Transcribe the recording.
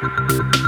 Música